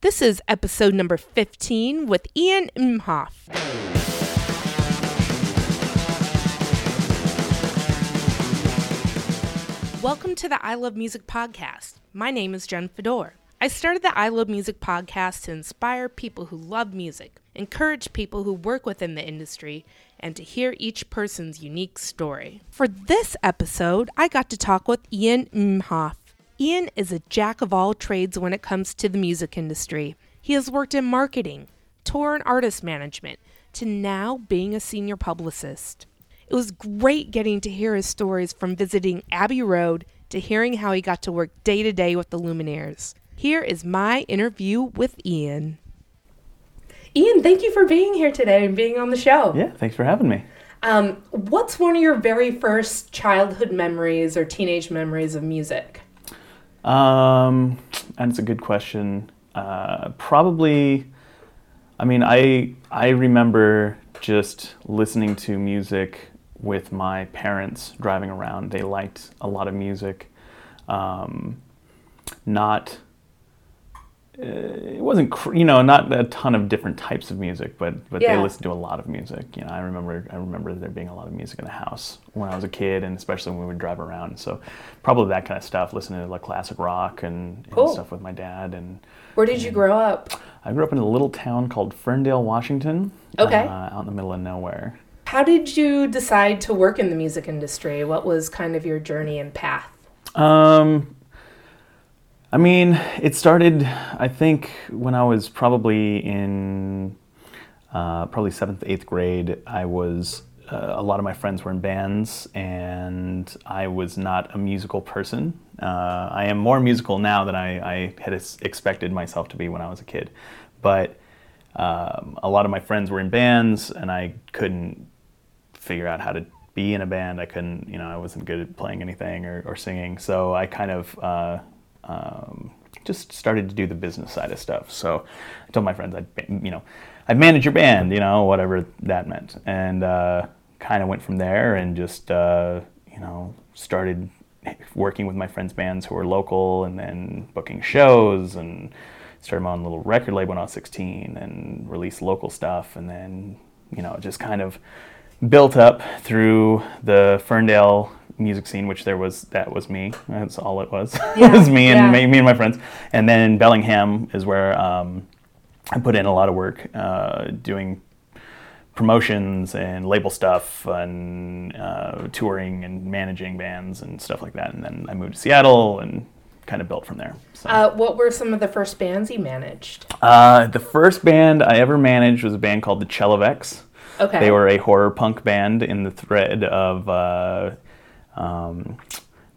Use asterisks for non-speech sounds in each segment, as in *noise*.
This is episode number 15 with Ian Imhoff. Welcome to the I Love Music podcast. My name is Jen Fedor. I started the I Love Music podcast to inspire people who love music, encourage people who work within the industry, and to hear each person's unique story. For this episode, I got to talk with Ian Imhoff. Ian is a jack of all trades when it comes to the music industry. He has worked in marketing, tour and artist management, to now being a senior publicist. It was great getting to hear his stories from visiting Abbey Road to hearing how he got to work day to day with the Lumineers. Here is my interview with Ian. Ian, thank you for being here today and being on the show. Yeah, thanks for having me. Um, what's one of your very first childhood memories or teenage memories of music? Um, it's a good question. Uh, probably, I mean, I I remember just listening to music with my parents driving around. They liked a lot of music. Um, not it wasn't cr- you know not a ton of different types of music but but Yeah. they listened to a lot of music you know i remember i remember there being a lot of music in the house when i was a kid and especially when we would drive around so probably that kind of stuff listening to like classic rock and, and Cool. stuff with my dad and Where did you grow up? i grew up in a little town called ferndale washington Okay. uh, out in the middle of nowhere How did you decide to work in the music industry? What was kind of your journey and path? Um, I mean, it started, I think, when I was probably in uh, probably seventh, eighth grade. I was, uh, a lot of my friends were in bands, and I was not a musical person. Uh, I am more musical now than I, I had expected myself to be when I was a kid. But um, a lot of my friends were in bands, and I couldn't figure out how to be in a band. I couldn't, you know, I wasn't good at playing anything or, or singing. So I kind of uh, um, just started to do the business side of stuff. So I told my friends, I'd, you know, I'd manage your band, you know, whatever that meant. And uh, kind of went from there and just, uh, you know, started working with my friends' bands who were local and then booking shows and started my own little record label when I was 16 and released local stuff. And then, you know, just kind of built up through the Ferndale music scene, which there was that was me. That's all it was. *laughs* Yeah, it was me and yeah. me, me and my friends. And then Bellingham is where um, I put in a lot of work uh, doing promotions and label stuff and uh, touring and managing bands and stuff like that. And then I moved to Seattle and kind of built from there. So. Uh, what were some of the first bands you managed? Uh, the first band I ever managed was a band called the Chelovex. Okay. They were a horror punk band in the thread of uh, um,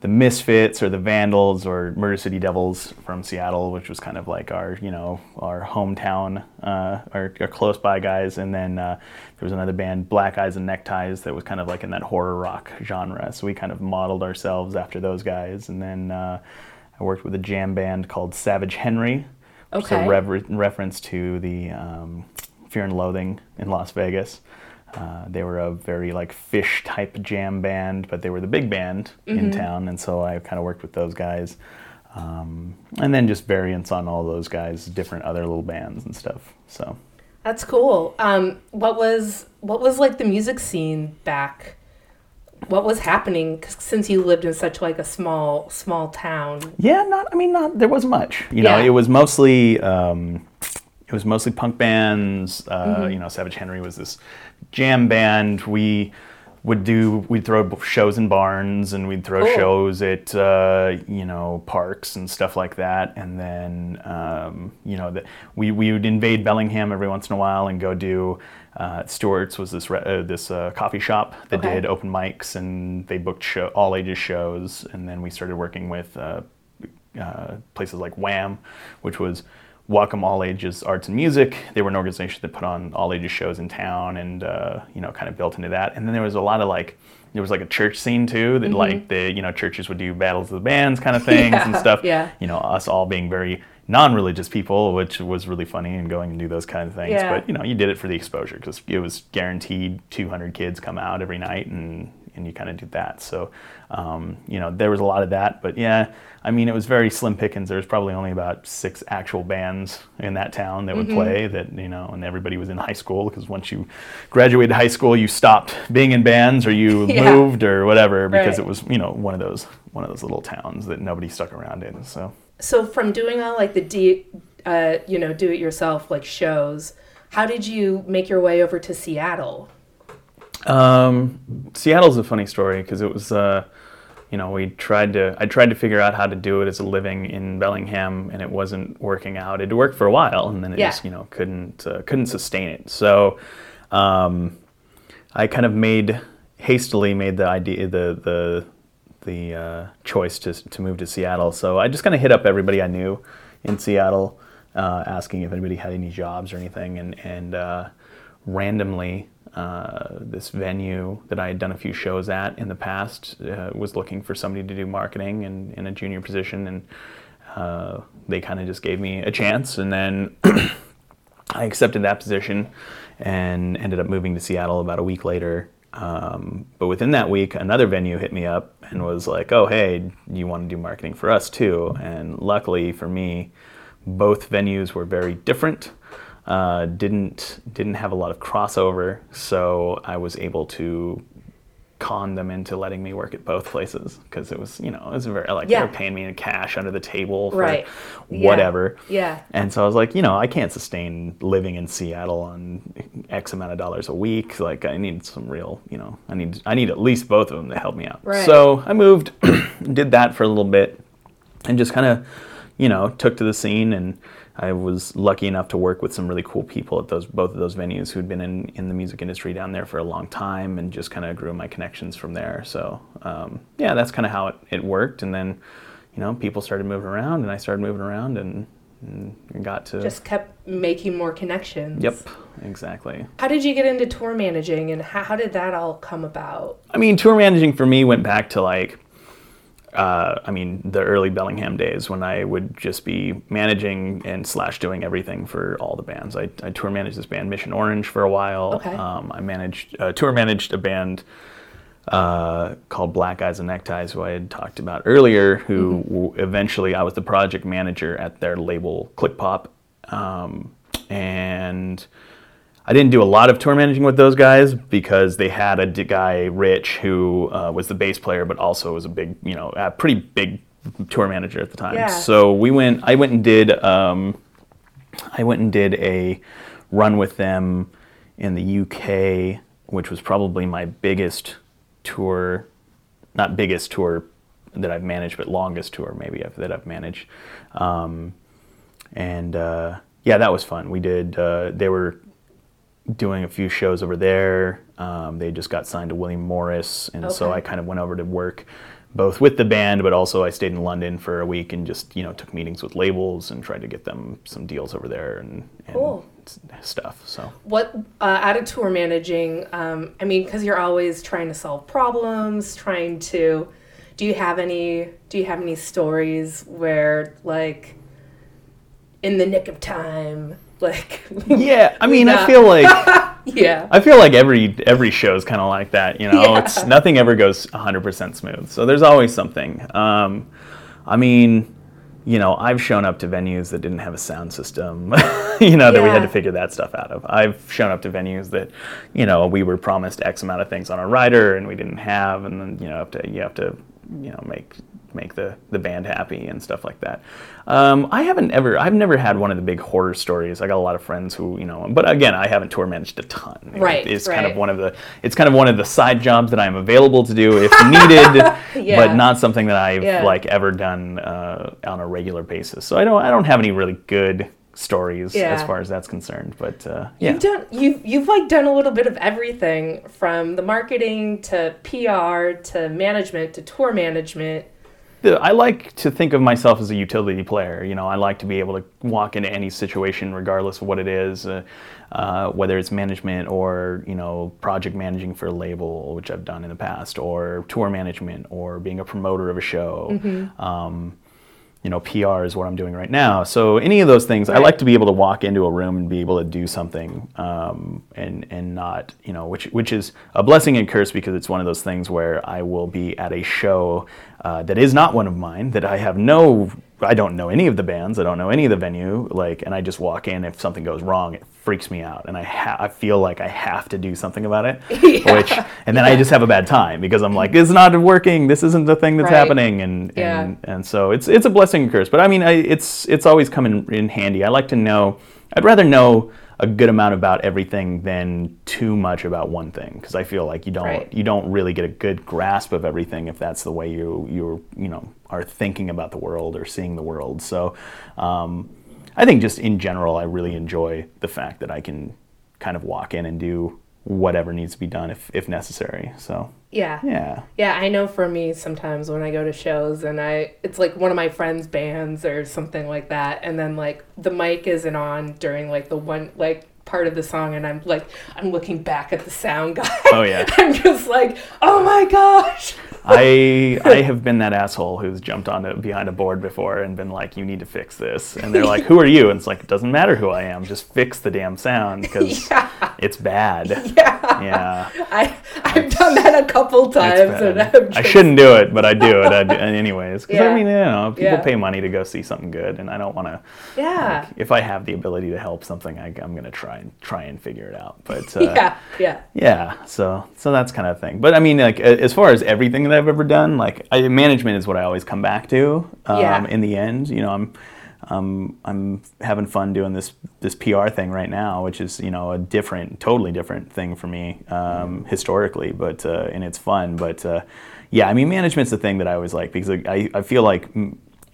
the Misfits or the Vandals or Murder City Devils from Seattle, which was kind of like our, you know, our hometown, uh, our, our close by guys. And then uh, there was another band, Black Eyes and Neckties, that was kind of like in that horror rock genre. So we kind of modeled ourselves after those guys. And then uh, I worked with a jam band called Savage Henry, which is a rever- reference to the um, Fear and Loathing in Las Vegas. Uh, they were a very like Phish type jam band, but they were the big band in town, and so I kind of worked with those guys. Um, and then just variants on all those guys, different other little bands and stuff. So That's cool. Um, what was what was like the music scene back? What was happening 'Cause since you lived in such like a small small town? yeah, not I mean not there wasn't much. You know, it was mostly um, it was mostly punk bands. Uh, You know, Savage Henry was this jam band. We would do we'd throw shows in barns and we'd throw Cool. shows at uh, you know parks and stuff like that. And then um, you know the, we we would invade Bellingham every once in a while and go do. Uh, Stewart's was this re- uh, this uh, coffee shop that Okay. did open mics and they booked show, all ages shows. And then we started working with uh, uh, places like Wham, which was Welcome All Ages Arts and Music. They were an organization that put on all ages shows in town, and uh, you know, kind of built into that. And then there was a lot of like, there was like a church scene too that like the you know churches would do battles of the bands kind of *laughs* things and stuff. yeah. You know, us all being very non-religious people, which was really funny, and going and do those kind of things. Yeah. But you know, you did it for the exposure because it was guaranteed 200 kids come out every night, and and you kind of do that. So, um, you know, there was a lot of that. But yeah, I mean, it was very slim pickings. There was probably only about six actual bands in that town that would Mm-hmm. play. That you know, and everybody was in high school because once you graduated high school, you stopped being in bands or you *laughs* Yeah. moved or whatever because Right. it was you know one of those one of those little towns that nobody stuck around in. So. So from doing all like the D, uh, you know, do it yourself like shows, how did you make your way over to Seattle? Um, Seattle's a funny story because it was, uh, you know, we tried to. I tried to figure out how to do it as a living in Bellingham, and it wasn't working out. It worked for a while, and then it Yeah. just, you know, couldn't uh, couldn't sustain it. So, um, I kind of made hastily made the idea the the the uh, choice to to move to Seattle. So I just kind of hit up everybody I knew in Seattle, uh, asking if anybody had any jobs or anything, and and uh, randomly. Uh, this venue that I had done a few shows at in the past uh, was looking for somebody to do marketing and in a junior position, and uh, they kind of just gave me a chance, and then *clears throat* I accepted that position and ended up moving to Seattle about a week later. Um, but within that week, another venue hit me up and was like, "Oh, hey, you want to do marketing for us too?" And luckily for me, both venues were very different. Uh, didn't didn't have a lot of crossover, so I was able to con them into letting me work at both places because it was you know it was very like Yeah. they were paying me in cash under the table for Right. Yeah. whatever. Yeah. And so I was like, you know, I can't sustain living in Seattle on X amount of dollars a week. Like, I need some real, you know, I need I need at least both of them to help me out. Right. So I moved, *clears throat* did that for a little bit, and just kind of, you know, took to the scene. And I was lucky enough to work with some really cool people at those both of those venues who'd been in in the music industry down there for a long time, and just kind of grew my connections from there. So um, yeah, that's kind of how it, it worked. And then, you know, people started moving around, and I started moving around, and, and got to Just kept making more connections. Yep, exactly. How did you get into tour managing and how, how did that all come about? I mean, tour managing for me went back to like, uh, I mean, the early Bellingham days when I would just be managing and slash doing everything for all the bands. I, I tour managed this band Mission Orange for a while. Okay. Um, I managed uh, tour managed a band uh, called Black Eyes and Neckties, who I had talked about earlier. Who w- eventually I was the project manager at their label Click Pop, um, and I didn't do a lot of tour managing with those guys because they had a guy, Rich, who uh, was the bass player, but also was a big, you know, a pretty big tour manager at the time. Yeah. So we went. I went and did. Um, I went and did a run with them in the UK, which was probably my biggest tour, not biggest tour that I've managed, but longest tour maybe I've, that I've managed. Um, and uh, yeah, that was fun. We did. Uh, they were doing a few shows over there. Um, they just got signed to William Morris, and so I kind of went over to work both with the band, but also I stayed in London for a week and just you know took meetings with labels and tried to get them some deals over there and, and Cool. stuff. So What uh, out of tour managing? Um, I mean, because you're always trying to solve problems, trying to. Do you have any? Do you have any stories where like, in the nick of time, like? yeah, I mean, I *laughs* feel like *laughs* yeah. I feel like every every show is kind of like that. You know, Yeah. it's nothing ever goes 100% smooth. So there's always something. Um, I mean, you know, I've shown up to venues that didn't have a sound system. *laughs* you know, that we had to figure that stuff out of. I've shown up to venues that, you know, we were promised X amount of things on a rider and we didn't have, and then you know, have to you have to, you know, make make the the band happy and stuff like that. Um, I haven't ever, I've never had one of the big horror stories. I got a lot of friends who, you know, but again, I haven't tour managed a ton. Right, It's kind of one of the, it's kind of one of the side jobs that I'm available to do if needed, *laughs* Yeah. but not something that I've Yeah. like ever done uh, on a regular basis. So I don't, I don't have any really good stories Yeah. as far as that's concerned. But uh, yeah, You've done you've you've like done a little bit of everything from the marketing to PR to management to tour management. I like to think of myself as a utility player. You know, I like to be able to walk into any situation, regardless of what it is, uh, uh, whether it's management or you know project managing for a label, which I've done in the past, or tour management, or being a promoter of a show. Um, you know, PR is what I'm doing right now. So any of those things, I like to be able to walk into a room and be able to do something, um, and and not, you know, which which is a blessing and curse because it's one of those things where I will be at a show uh, that is not one of mine that I have no I don't know any of the bands. I don't know any of the venue. Like, and I just walk in. If something goes wrong, it freaks me out, and I ha- I feel like I have to do something about it. *laughs* yeah. Which, and then yeah. I just have a bad time because I'm like, it's not working. This isn't the thing that's right. happening, and yeah. and and so it's it's a blessing and curse. But I mean, I, it's it's always come in, in handy. I like to know. I'd rather know a good amount about everything than too much about one thing because I feel like you don't right. you don't really get a good grasp of everything if that's the way you you you know are thinking about the world or seeing the world. So um, I think just in general, I really enjoy the fact that I can kind of walk in and do whatever needs to be done if, if necessary. So yeah, yeah, yeah. I know for me sometimes when I go to shows and I it's like one of my friends' bands or something like that, and then like the mic isn't on during like the one like part of the song and I'm like I'm looking back at the sound guy. Oh yeah. *laughs* I'm just like, "Oh my gosh." *laughs* I I have been that asshole who's jumped on behind a board before and been like, "You need to fix this," and they're like, "Who are you?" And it's like, "It doesn't matter who I am. Just fix the damn sound because *laughs* yeah. It's bad." *laughs* Yeah, yeah. I I've it's, done that a couple times, and just... I shouldn't do it, but I do it I do, anyways. Because yeah. I mean, you know, people yeah. pay money to go see something good, and I don't want to. Yeah. Like, if I have the ability to help something, I, am going to try and try and figure it out. But *laughs* uh, yeah, yeah, yeah. So so that's kind of thing. But I mean, like as far as everything that I've ever done, like I, management is what I always come back to. Um, yeah. In the end, you know, I'm. Um, I'm having fun doing this this PR thing right now, which is you know a different, totally different thing for me um, historically, but uh, and it's fun. But uh, yeah, I mean, management's the thing that I always like because I, I feel like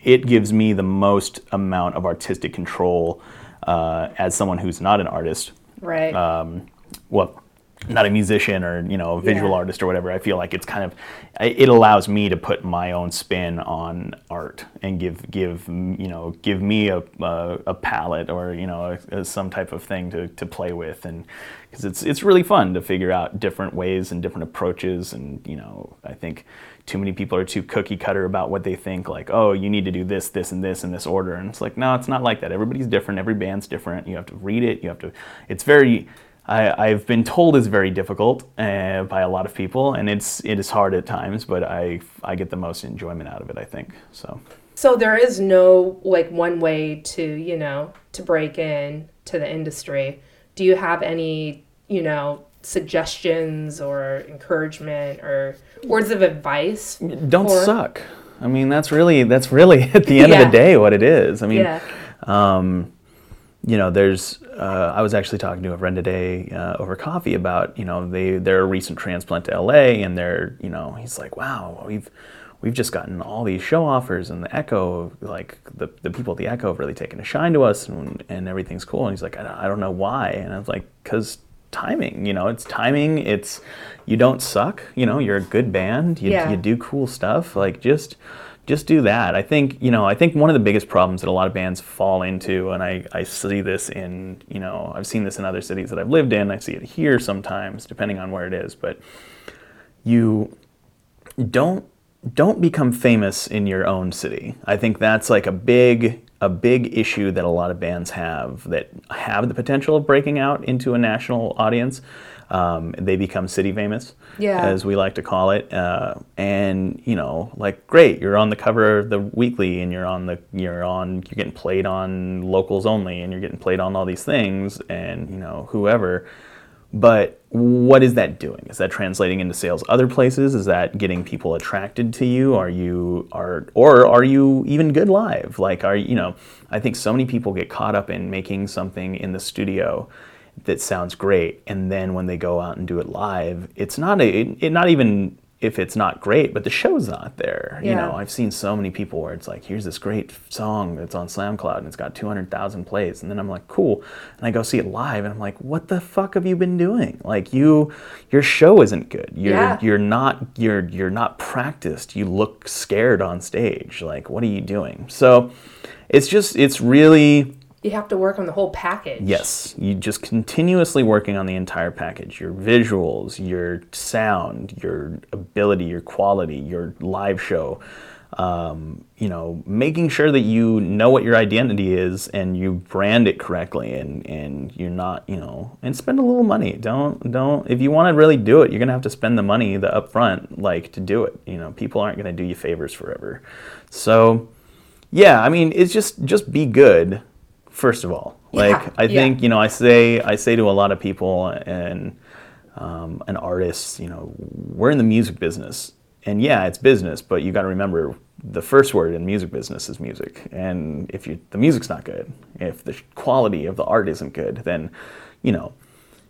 it gives me the most amount of artistic control uh, as someone who's not an artist. Right. Um, well, not a musician or you know a visual yeah. artist or whatever i feel like it's kind of it allows me to put my own spin on art and give give you know give me a a, a palette or you know a, a, some type of thing to, to play with. And because it's it's really fun to figure out different ways and different approaches. And you know i think too many people are too cookie cutter about what they think like oh you need to do this this and this in this order. And it's like no it's not like that. Everybody's different. Every band's different. You have to read it. You have to it's very I, have been told is very difficult uh, by a lot of people, and it's it is hard at times. But I I get the most enjoyment out of it. I think so. So there is no like one way to you know to break in to the industry. Do you have any you know suggestions or encouragement or words of advice? Don't for... suck. I mean that's really that's really *laughs* at the end yeah. of the day what it is. I mean. Yeah. Um, you know, there's. Uh, I was actually talking to a friend today uh, over coffee about, you know, they they're a recent transplant to LA, and they're, you know, he's like, wow, we've we've just gotten all these show offers, and the Echo, like the the people at the Echo have really taken a shine to us, and and everything's cool. And he's like, I, I don't know why, and I was like, because timing you know it's timing it's you don't suck you know you're a good band you, yeah. you do cool stuff like just just do that. I think, you know, I think one of the biggest problems that a lot of bands fall into, and I, I see this in, you know, I've seen this in other cities that I've lived in, I see it here sometimes, depending on where it is, but you don't don't become famous in your own city. I think that's like a big a big issue that a lot of bands have that have the potential of breaking out into a national audience um, they become city famous, yeah. as we like to call it. Uh, and you know, like great, you're on the cover of the weekly, and you're on the you're on you're getting played on locals only, and you're getting played on all these things, and you know whoever. But what is that doing? Is that translating into sales other places? Is that getting people attracted to you? Are you are or are you even good live? Like are you know, I think so many people get caught up in making something in the studio that sounds great and then when they go out and do it live it's not a it, it not even if it's not great but the show's not there. Yeah. you know i've seen so many people where it's like here's this great song that's on SoundCloud and it's got 200,000 plays and then i'm like cool. And i go see it live and i'm like what the fuck have you been doing? Like you your show isn't good. You're yeah. you're not you're you're not practiced. You look scared on stage. Like what are you doing? So it's just it's really you have to work on the whole package. Yes, you just continuously working on the entire package. Your visuals, your sound, your ability, your quality, your live show. um, you know, making sure that you know what your identity is and you brand it correctly and, and you're not, you know, and spend a little money. Don't, don't, if you want to really do it, you're to have to spend the money, the upfront, like to do it. You know, people aren't to do you favors forever. So, yeah, I mean, it's just, just be good, first of all. Like, Yeah, I yeah. think, you know, I say, I say to a lot of people and, um, and artists, you know, we're in the music business. And yeah, it's business, but you got to remember the first word in music business is music. And if you, the music's not good, if the quality of the art isn't good, then, you know,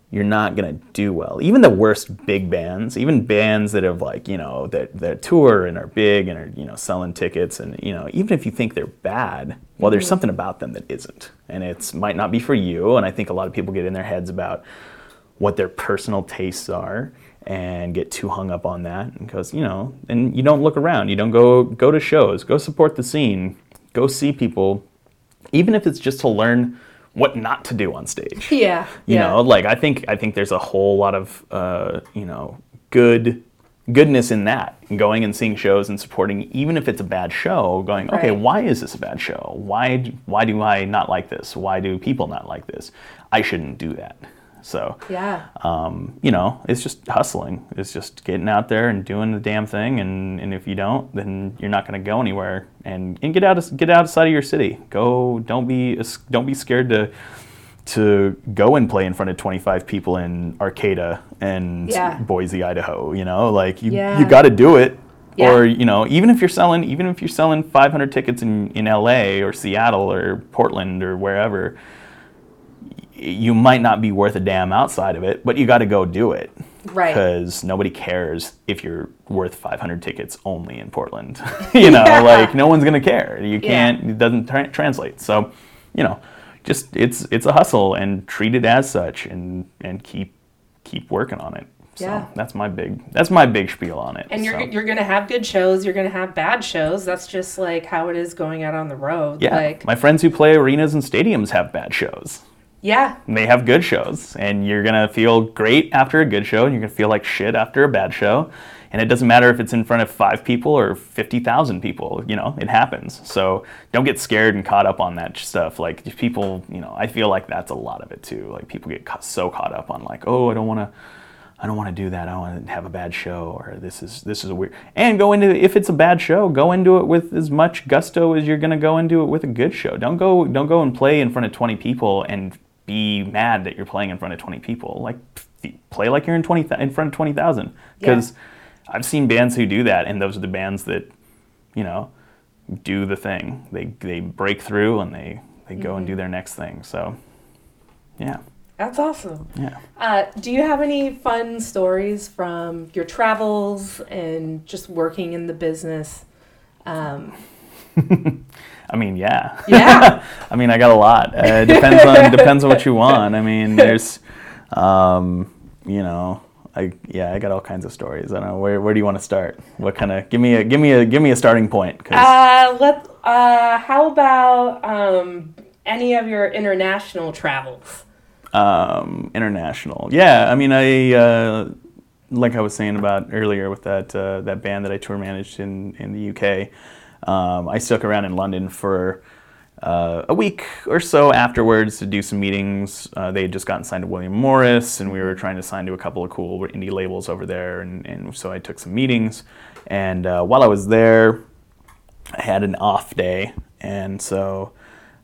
you're not gonna do well. Even the worst big bands, even bands that have like you know that that tour and are big and are you know selling tickets and you know even if you think they're bad, well, there's mm-hmm. something about them that isn't, and it's might not be for you. And I think a lot of people get in their heads about what their personal tastes are and get too hung up on that because you know and you don't look around. You don't go go to shows. Go support the scene. Go see people. Even if it's just to learn what not to do on stage *laughs* Yeah. you yeah. know like i think i think there's a whole lot of uh, you know good goodness in that going and seeing shows and supporting even if it's a bad show going okay Right. why is this a bad show why why do i not like this why do people not like this i shouldn't do that so Yeah. um, you know, it's just hustling. It's just getting out there and doing the damn thing. And, and if you don't, then you're not going to go anywhere. And, and get out of, get outside of your city. Go. Don't be don't be scared to to go and play in front of 25 people in Arcata and Yeah. Boise, Idaho. You know, like you Yeah. you got to do it. Yeah. Or you know, even if you're selling even if you're selling 500 tickets in in L.A. or Seattle or Portland or wherever you might not be worth a damn outside of it, but you got to go do it. Right. Because nobody cares if you're worth 500 tickets only in Portland. *laughs* you know, Yeah. like no one's gonna care. You can't. It doesn't tra- translate. So, you know, just it's it's a hustle and treat it as such and and keep keep working on it. So Yeah. that's my big that's my big spiel on it. And you're So, you're gonna have good shows. You're gonna have bad shows. That's just like how it is going out on the road. yeah, Like my friends who play arenas and stadiums have bad shows. Yeah, and they have good shows and you're gonna feel great after a good show and you're gonna feel like shit after a bad show and it doesn't matter if it's in front of five people or 50,000 people you know it happens so don't get scared and caught up on that stuff like people you know i feel like that's a lot of it too like people get so caught up on like oh i don't want to I don't want to do that. I don't want to have a bad show, or this is this is a weird. And go into if it's a bad show, go into it with as much gusto as you're to go into it with a good show. Don't go don't go and play in front of 20 people and be mad that you're playing in front of 20 people. Like play like you're in 20 th- in front of 20,000 because I've seen bands who do that, and those are the bands that you know do the thing. They they break through and they they go and do their next thing. So yeah, that's awesome. yeah. Uh, do you have any fun stories from your travels and just working in the business? Um, *laughs* I mean, yeah. yeah, *laughs* I mean, I got a lot. Uh, it depends on depends on what you want. I mean, there's, um, you know, I yeah, I got all kinds of stories. I don't know where where do you want to start? What kind of give me a give me a give me a starting point? 'cause- Uh, let. Uh, how about um, any of your international travels? um, international. Yeah, I mean, I uh, like I was saying about earlier with that uh, that band that I tour managed in in the UK. Um, I stuck around in London for uh, a week or so afterwards to do some meetings. Uh, they had just gotten signed to William Morris, and we were trying to sign to a couple of cool indie labels over there. And, and so I took some meetings. And uh, while I was there, I had an off day, and so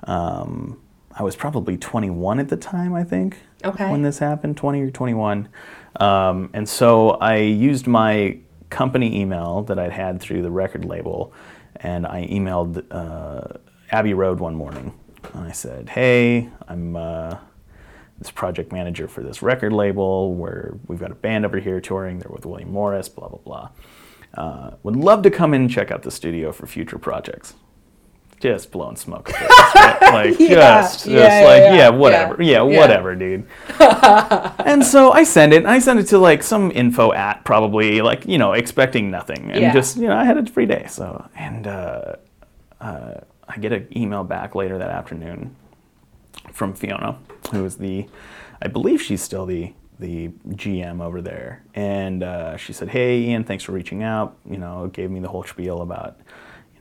um, I was probably 21 at the time, I think, Okay. when this happened, 20 or 21. Um, and so I used my company email that I'd had through the record label, and I emailed uh, Abbey Road one morning. And I said, "Hey, I'm." Uh, this project manager for this record label where we've got a band over here touring. They're with William Morris, blah, blah, blah. Uh, would love to come in and check out the studio for future projects. Just blowing smoke. right? *laughs* Like, Yeah, just, just yeah, like, yeah, whatever. Yeah, whatever, dude. *laughs* and so I send it, and I send it to like some info at probably, like, you know, expecting nothing. And just, you know, I had a free day. So, and uh, uh, I get an email back later that afternoon from Fiona, who is the, I believe she's still the the GM over there, and uh, she said, "Hey, Ian, thanks for reaching out. You know, gave me the whole spiel about,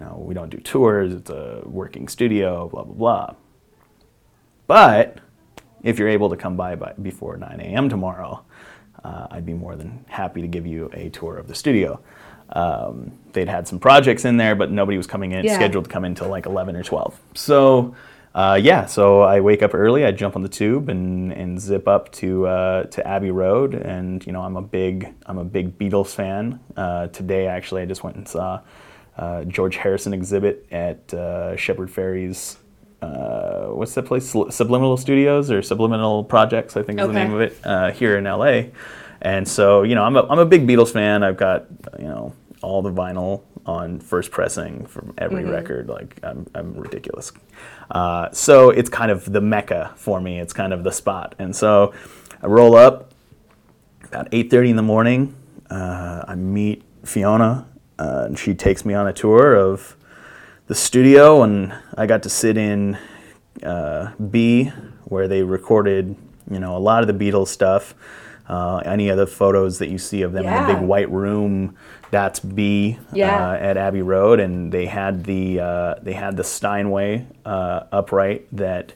know, we don't do tours. It's a working studio. Blah blah blah. But if you're able to come by, by before 9 a.m. tomorrow, uh, I'd be more than happy to give you a tour of the studio. Um, they'd had some projects in there, but nobody was coming in Yeah. scheduled to come in until like 11 or 12. So uh, yeah, so I wake up early. I jump on the tube and, and zip up to uh, to Abbey Road, and you know I'm a big I'm a big Beatles fan. Uh, today actually, I just went and saw uh, George Harrison exhibit at uh, Shepard Fairey's. Uh, what's that place? Subliminal Studios or Subliminal Projects, I think is the name of it, uh, here in LA. And so, you know, I'm a, I'm a big Beatles fan. I've got, you know, all the vinyl on first pressing from every record. Like, I'm, I'm ridiculous. Uh, so it's kind of the mecca for me. It's kind of the spot. And so I roll up about 8.30 in the morning. Uh, I meet Fiona, uh, and she takes me on a tour of the studio, and I got to sit in uh, B, where they recorded, you know, a lot of the Beatles stuff. Uh, any of the photos that you see of them in the big white room, that's B Yeah. uh, at Abbey Road, and they had the uh, they had the Steinway uh, upright that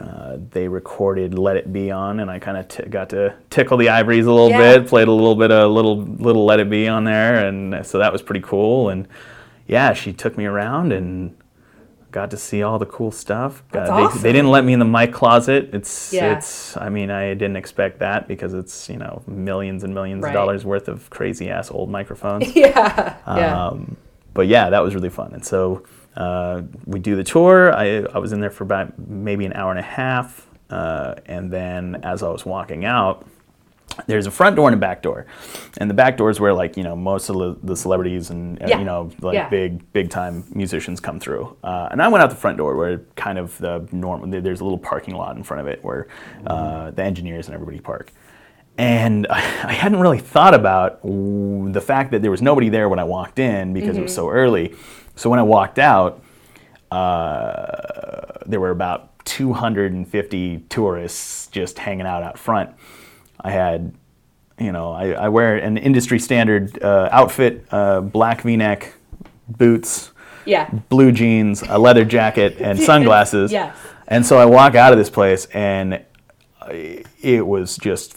uh, they recorded "Let It Be" on, and I kind of t- got to tickle the ivories a little Yeah. bit, played a little bit of little little "Let It Be" on there, and so that was pretty cool. And yeah, she took me around and got to see all the cool stuff. That's Uh, they, awesome. they didn't let me in the mic closet. It's Yeah. it's. I mean, I didn't expect that because it's you know millions and millions Right. of dollars worth of crazy ass old microphones. *laughs* yeah. Yeah. Um, but yeah, that was really fun. And so uh, we do the tour. I, I was in there for about maybe an hour and a half. Uh, and then as I was walking out, there's a front door and a back door. And the back door is where like, you know, most of the, celebrities and, uh, Yeah. you know, like Yeah. big, big time musicians come through. Uh, and I went out the front door where kind of the normal, there's a little parking lot in front of it where uh, the engineers and everybody park. And *laughs* I hadn't really thought about the fact that there was nobody there when I walked in because it was so early. So when I walked out, uh, there were about 250 tourists just hanging out out front. I had, you know, I, I wear an industry standard uh, outfit, uh, black V-neck, boots, yeah. blue jeans, a leather jacket, *laughs* and sunglasses. Yes. And so I walk out of this place, and it was just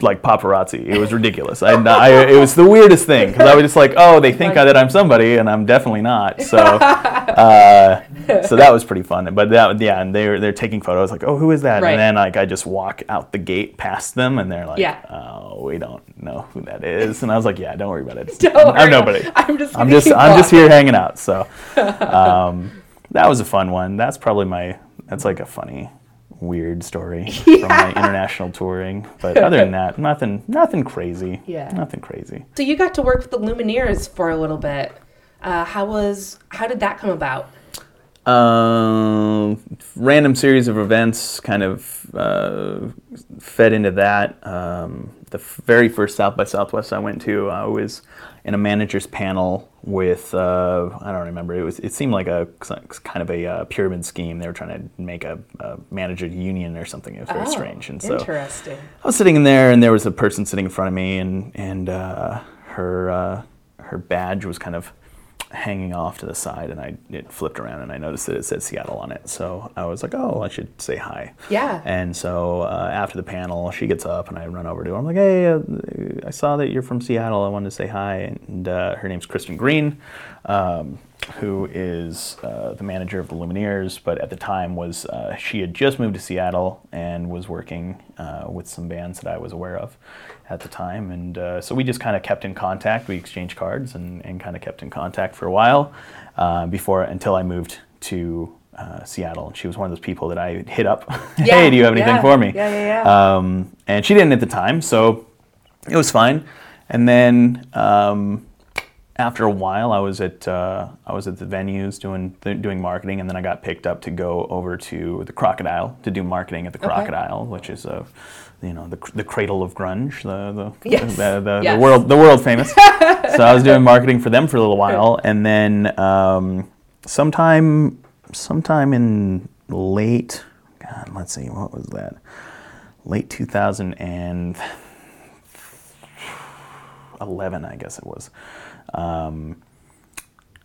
like paparazzi. It was ridiculous. I, I, it was the weirdest thing because I was just like, oh, they think that I'm somebody, and I'm definitely not. So, *laughs* uh, so that was pretty fun. But that, yeah, and they're they're taking photos. Like, oh, who is that? Right. And then like I just walk out the gate past them, and they're like, Yeah. oh, we don't know who that is. And I was like, yeah, don't worry about it. *laughs* Don't I'm worry. nobody. I'm just. I'm just I'm just here hanging out. So *laughs* um, that was a fun one. That's probably my that's like a funny weird story *laughs* from my international touring. But *laughs* other than that, nothing nothing crazy. Yeah. Nothing crazy. So you got to work with the Lumineers for a little bit. Uh, how was? How did that come about? Um, random series of events kind of uh, fed into that. Um, the f- very first South by Southwest I went to, I was in a manager's panel with uh, I don't remember. It was it seemed like a kind of a uh, pyramid scheme. They were trying to make a, a manager union or something. It was very Oh, strange. And so interesting. I was sitting in there, and there was a person sitting in front of me, and and uh, her uh, her badge was kind of hanging off to the side, and I it flipped around, and I noticed that it said Seattle on it. So I was like, oh, I should say hi. Yeah. And so uh, after the panel, she gets up, and I run over to her. I'm like, hey, uh, I saw that you're from Seattle. I wanted to say hi. And uh, her name's Kristen Green. Um, who is uh, the manager of the Lumineers, but at the time was uh, she had just moved to Seattle and was working uh, with some bands that I was aware of at the time, and uh, so we just kind of kept in contact. We exchanged cards and, and kind of kept in contact for a while uh, before until I moved to uh, Seattle. And she was one of those people that I hit up. *laughs* Yeah, hey, do you have anything yeah, for me? yeah, yeah, yeah. Um, and she didn't at the time, so it was fine. And then um, after a while, I was at uh, I was at the venues doing doing marketing, and then I got picked up to go over to the Crocodile to do marketing at the Crocodile, which is a you know the, the cradle of grunge, the the, Yes. the, the, Yes. the world the world famous. *laughs* so I was doing marketing for them for a little while, and then um, sometime sometime in late God, let's see, what was that? Late 2011, I guess it was. Um,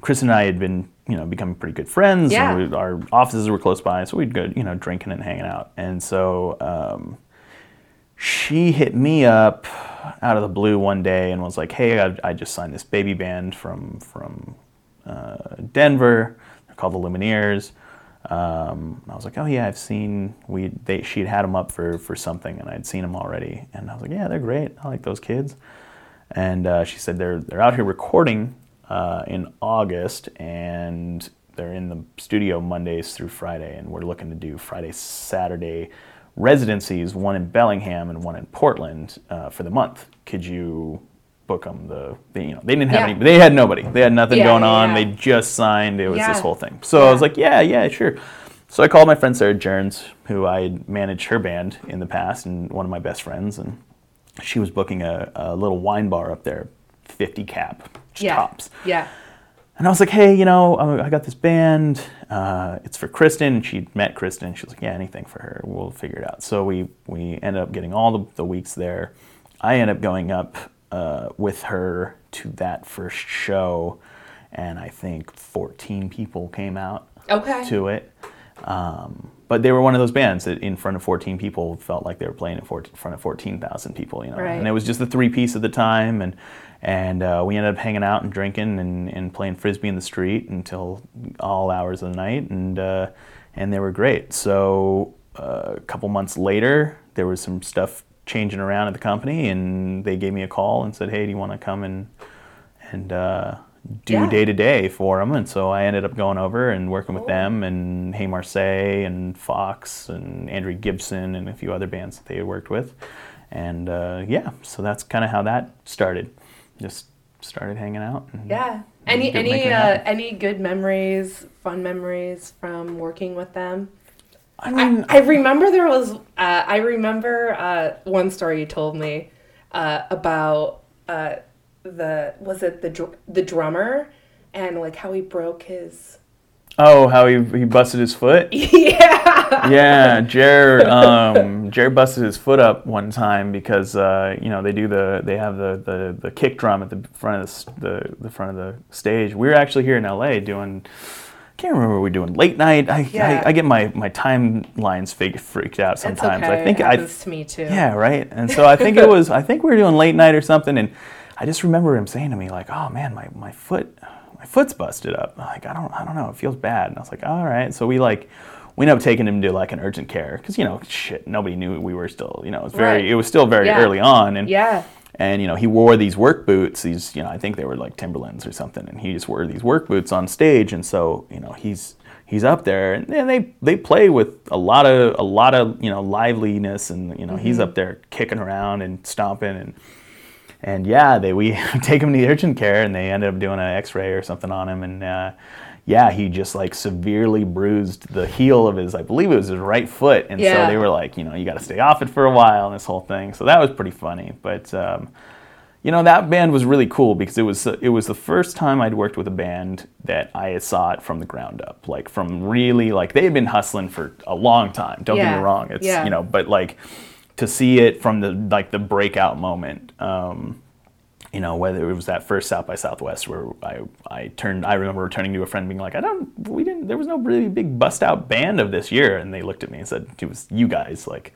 Chris and I had been, you know, becoming pretty good friends. Yeah. And we, our offices were close by, so we'd go, you know, drinking and hanging out. And so um, she hit me up out of the blue one day and was like, "Hey, I, I just signed this baby band from from uh, Denver. They're called the Lumineers." Um, and I was like, "Oh yeah, I've seen we they she'd had them up for for something, and I'd seen them already." And I was like, "Yeah, they're great. I like those kids." And uh, she said they're they're out here recording uh, in August, and they're in the studio Mondays through Friday, and we're looking to do Friday, Saturday residencies, one in Bellingham and one in Portland uh, for the month. Could you book them? The they, you know they didn't have Yeah. any, they had nobody, they had nothing Yeah, going on. yeah. They just signed. It was this whole thing. So I was like, yeah, yeah, sure. So I called my friend Sarah Jerns, who I had managed her band in the past, and one of my best friends, and she was booking a, a little wine bar up there, 50 cap, Yeah. tops. Yeah. And I was like, hey, you know, I I got this band. Uh, it's for Kristen. And she'd met Kristen. She was like, yeah, anything for her. We'll figure it out. So we, we ended up getting all the, the weeks there. I ended up going up uh, with her to that first show. And I think 14 people came out Okay. to it. Um, but they were one of those bands that in front of 14 people felt like they were playing in, 14, in front of 14,000 people, you know. Right. And it was just the three piece at the time, and and uh, we ended up hanging out and drinking and, and playing frisbee in the street until all hours of the night, and uh, and they were great. So uh, a couple months later, there was some stuff changing around at the company, and they gave me a call and said, "Hey, do you want to come and and uh, do day to day for them?" And so I ended up going over and working with them and Hey Marseilles and Fox and Andrew Gibson and a few other bands that they had worked with. And uh, yeah, so that's kind of how that started. Just started hanging out. And Yeah. Any Good any uh, any good memories, fun memories from working with them? I mean, I remember there was. Uh, I remember uh, one story you told me uh, about uh, the was it the dr- the drummer and like how he broke his. oh, how he, he busted his foot. *laughs* yeah. yeah, Jer *laughs* um, Jer busted his foot up one time because uh, you know they do the they have the, the, the kick drum at the front of the, the the front of the stage. We were actually here in LA doing. I can't remember what we were doing late night. I, Yeah. I, I get my my timelines fig- freaked out sometimes. okay. I think it I to me too. yeah right. And so I think it was I think we were doing late night or something, and I just remember him saying to me like, "Oh man, my, my foot my foot's busted up." Like I don't I don't know, it feels bad. And I was like, "All right." So we like we ended up taking him to like an urgent care because you know shit nobody knew we were still you know it was very Right. it was still very Yeah. early on and Yeah. and you know he wore these work boots these you know i think they were like timberlands or something and he just wore these work boots on stage and so you know he's he's up there and, and they they play with a lot of a lot of you know liveliness and you know he's mm-hmm. up there kicking around and stomping and and yeah they we *laughs* take him to the urgent care and they ended up doing an x-ray or something on him and uh, yeah he just like severely bruised the heel of his i believe it was his right foot and Yeah. so they were like you know you got to stay off it for a while and this whole thing so that was pretty funny but um, you know that band was really cool because it was it was the first time I'd worked with a band that I saw it from the ground up, like from really like they had been hustling for a long time. Don't get me wrong, it's yeah. you know, but like to see it from the like the breakout moment. Um, you know, whether it was that first South by Southwest where I, I turned, I remember turning to a friend being like, I don't, we didn't, there was no really big bust out band of this year. And they looked at me and said, it was you guys, like,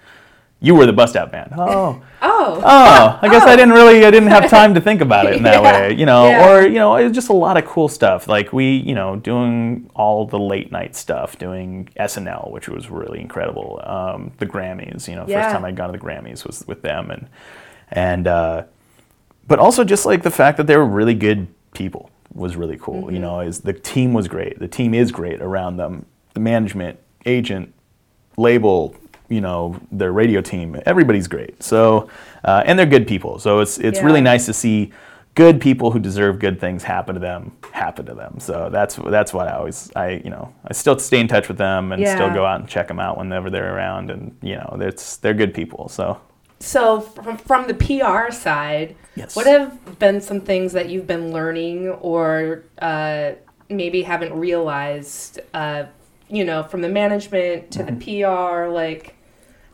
you were the bust out band. Oh, *laughs* Oh. oh, I guess I didn't really, I didn't have time to think about it in that *laughs* Yeah, way, you know, yeah. or, you know, it was just a lot of cool stuff. Like we, you know, doing all the late night stuff, doing SNL, which was really incredible. Um, the Grammys, you know, Yeah. first time I'd gone to the Grammys was with them. And, and, uh, but also just like the fact that they were really good people was really cool. Mm-hmm. You know, is the team was great. The team is great around them. The management, agent, label, you know, their radio team, everybody's great. So, uh, and they're good people. So it's it's really nice to see good people who deserve good things happen to them happen to them. So that's that's what I always I you know I still stay in touch with them and still go out and check them out whenever they're around. And you know, it's they're good people. So. So from from the PR side, Yes. what have been some things that you've been learning or uh, maybe haven't realized? Uh, you know, from the management to Mm-hmm. the PR, like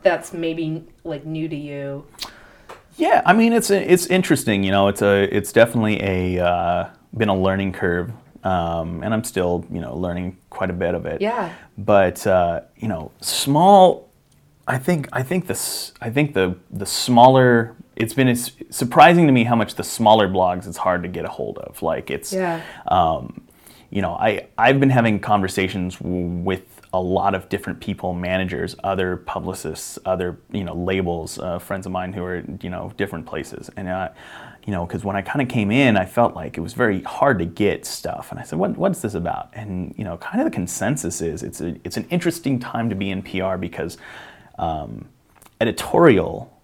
that's maybe like new to you. Yeah, I mean it's it's interesting. You know, it's a it's definitely a uh, been a learning curve um, and I'm still you know learning quite a bit of it. Yeah. But uh, you know, small. I think I think this I think the the smaller it's been it's surprising to me how much the smaller blogs it's hard to get a hold of. Like it's Yeah. um, you know, I, I've been having conversations w- with a lot of different people, managers, other publicists, other, you know, labels, uh, friends of mine who are, you know, different places. And, uh, you know, because when I kind of came in, I felt like it was very hard to get stuff. And I said, what, what's this about? And, you know, kind of the consensus is it's, a, it's an interesting time to be in PR because um, editorial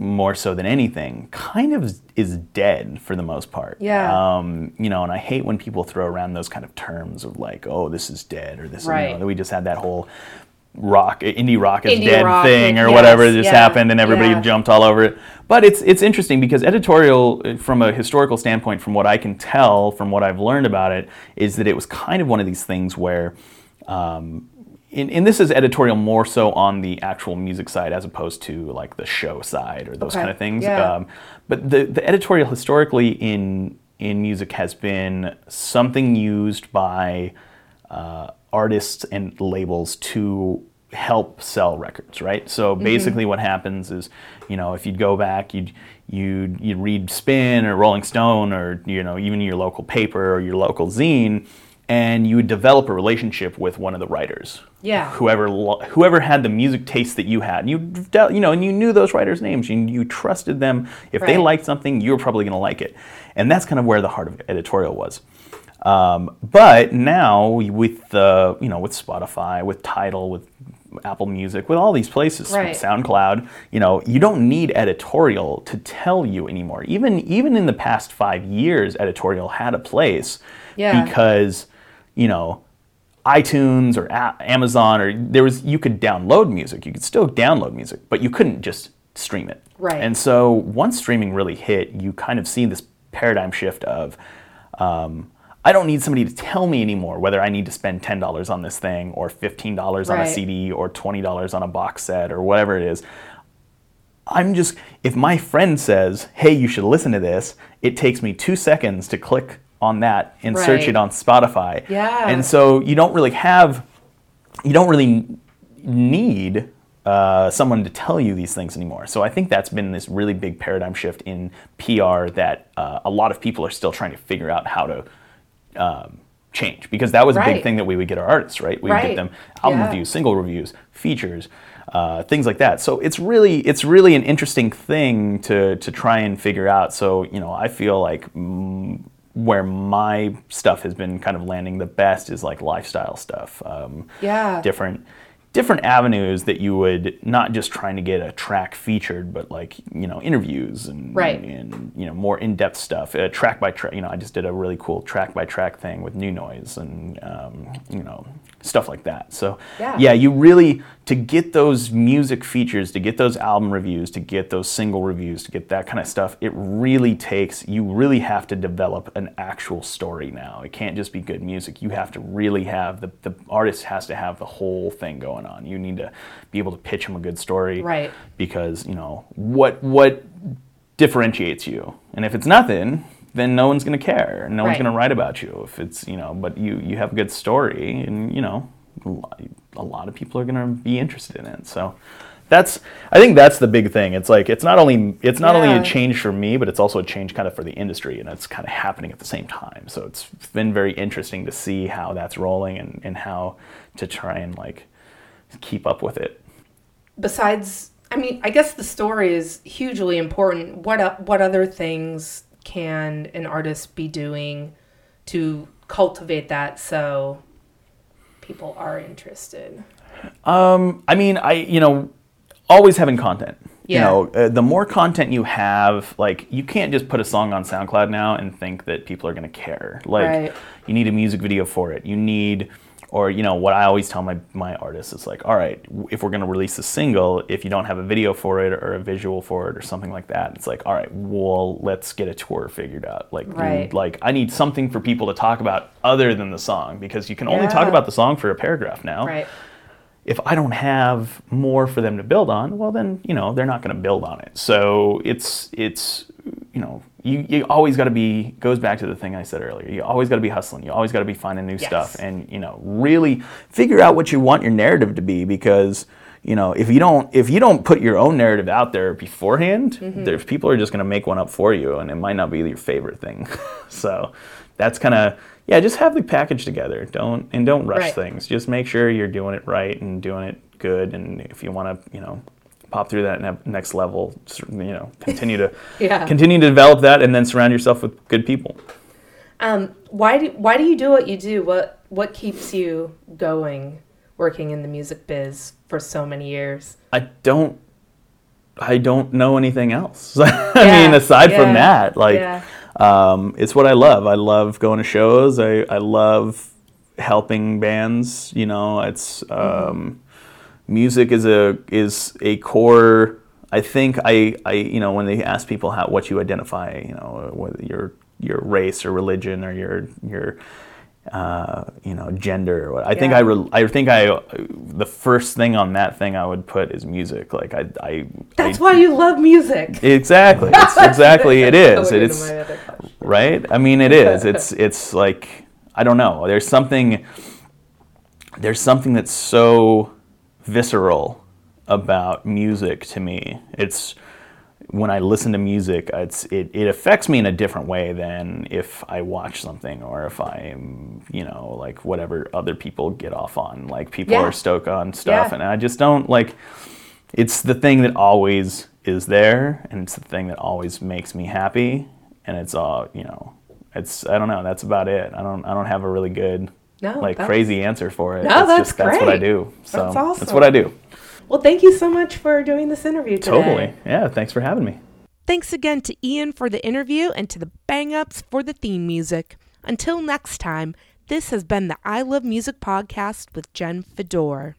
more so than anything, kind of is dead for the most part. Yeah. Um, you know, and I hate when people throw around those kind of terms of like, oh, this is dead, or this. Right. You know, we just had that whole rock, indie rock is Indie dead rock, thing, or yes, whatever just yeah, happened, and everybody yeah. jumped all over it. But it's it's interesting because editorial, uh, from a historical standpoint, from what I can tell, from what I've learned about it, is that it was kind of one of these things where. Um, and, and this is editorial more so on the actual music side as opposed to like the show side or those Okay, kind of things. yeah. Um, but the, the editorial historically in in music has been something used by uh, artists and labels to help sell records, right? So basically, what happens is, you know, if you'd go back, you'd you'd you'd read Spin or Rolling Stone or you know even your local paper or your local zine, and you would develop a relationship with one of the writers. Yeah. Whoever whoever had the music taste that you had, you you know, and you knew those writers' names, you you trusted them. If they liked something, you were probably going to like it, and that's kind of where the heart of editorial was. Um, but now with the you know with Spotify, with Tidal, with Apple Music, with all these places, Right. SoundCloud, you know, you don't need editorial to tell you anymore. Even even in the past five years, editorial had a place Yeah. because you know iTunes or a- Amazon or there was you could download music. You could still download music, but you couldn't just stream it. Right. And so once streaming really hit, you kind of see this paradigm shift of um, I don't need somebody to tell me anymore whether I need to spend ten dollars on this thing or fifteen dollars on a CD or twenty dollars on a box set or whatever it is. I'm just if my friend says, "Hey, you should listen to this," it takes me two seconds to click on that and search it on Spotify. Yeah. And so you don't really have, you don't really need uh, someone to tell you these things anymore. So I think that's been this really big paradigm shift in PR that uh, a lot of people are still trying to figure out how to. Um, change because that was a big thing that we would get our artists right we would Right. get them album Yeah. reviews single reviews features uh, things like that so it's really it's really an interesting thing to to try and figure out so you know i feel like mm, where my stuff has been kind of landing the best is like lifestyle stuff um, Yeah. different different avenues that you would not just trying to get a track featured but like you know interviews and Right. and you know more in-depth stuff uh, track by track you know i just did a really cool track by track thing with new noise and um, you know stuff like that so Yeah. yeah you really to get those music features to get those album reviews to get those single reviews to get that kind of stuff it really takes you really have to develop an actual story now it can't just be good music you have to really have the, the artist has to have the whole thing going on. You need to be able to pitch them a good story Right. because you know what what differentiates you? And if it's nothing then no one's going to care and no one's going to write about you if it's you know but you you have a good story and you know a lot of people are going to be interested in it. So that's i think that's the big thing. It's like it's not only it's not only a change for me but it's also a change kind of for the industry and it's kind of happening at the same time. So it's been very interesting to see how that's rolling and, and how to try and like keep up with it besides i mean i guess the story is hugely important what what other things can an artist be doing to cultivate that so people are interested I mean, I you know, always having content. You know, uh, the more content you have, like you can't just put a song on SoundCloud now and think that people are going to care. Like Right. you need a music video for it. You need or you know what I always tell my my artists is like, all right, if we're going to release a single, if you don't have a video for it or a visual for it or something like that, it's like, all right, well, let's get a tour figured out. Like, Right. like I need something for people to talk about other than the song because you can only talk about the song for a paragraph now right if I don't have more for them to build on, well then, you know, they're not going to build on it. So it's it's you know, you, you always got to be goes back to the thing I said earlier. You always got to be hustling. You always got to be finding new Yes. stuff, and you know, really figure out what you want your narrative to be. Because you know, if you don't if you don't put your own narrative out there beforehand, Mm-hmm. there's people are just going to make one up for you, and it might not be your favorite thing. *laughs* so that's kind of yeah. Just have the package together. Don't and don't rush Right. things. Just make sure you're doing it right and doing it good. And if you want to, you know. Pop through that ne- next level, you know. Continue to *laughs* Yeah. continue to develop that, and then surround yourself with good people. Um, why do why do you do what you do? What what keeps you going, working in the music biz for so many years? I don't I don't know anything else. *laughs* I Yeah, mean, aside yeah, from that, like yeah. um, it's what I love. I love going to shows. I, I love helping bands. You know, it's um, music is a is a core. I think I, I you know when they ask people how what you identify, you know, whether your your race or religion or your your uh, you know gender. or what- I think I re- I think I the first thing on that thing I would put is music. Like I I That's I, why you love music. exactly *laughs* it's exactly it is. It's my other question. right? I mean, it is. *laughs* It's it's like I don't know. There's something there's something that's so visceral about music to me. It's when I listen to music, it's it, it affects me in a different way than if I watch something or if I'm, you know, like whatever other people get off on. Like people Yeah. are stoked on stuff Yeah. and I just don't like it's the thing that always is there and it's the thing that always makes me happy and it's all you know it's i don't know that's about it i don't i don't have a really good No, like crazy answer for it No, it's that's just that's what i do so That's awesome. that's what i do Well, thank you so much for doing this interview today. totally yeah thanks for having me Thanks again to Ian for the interview and to the Bang Ups for the theme music. Until next time, this has been the I Love Music podcast with Jen Fedor.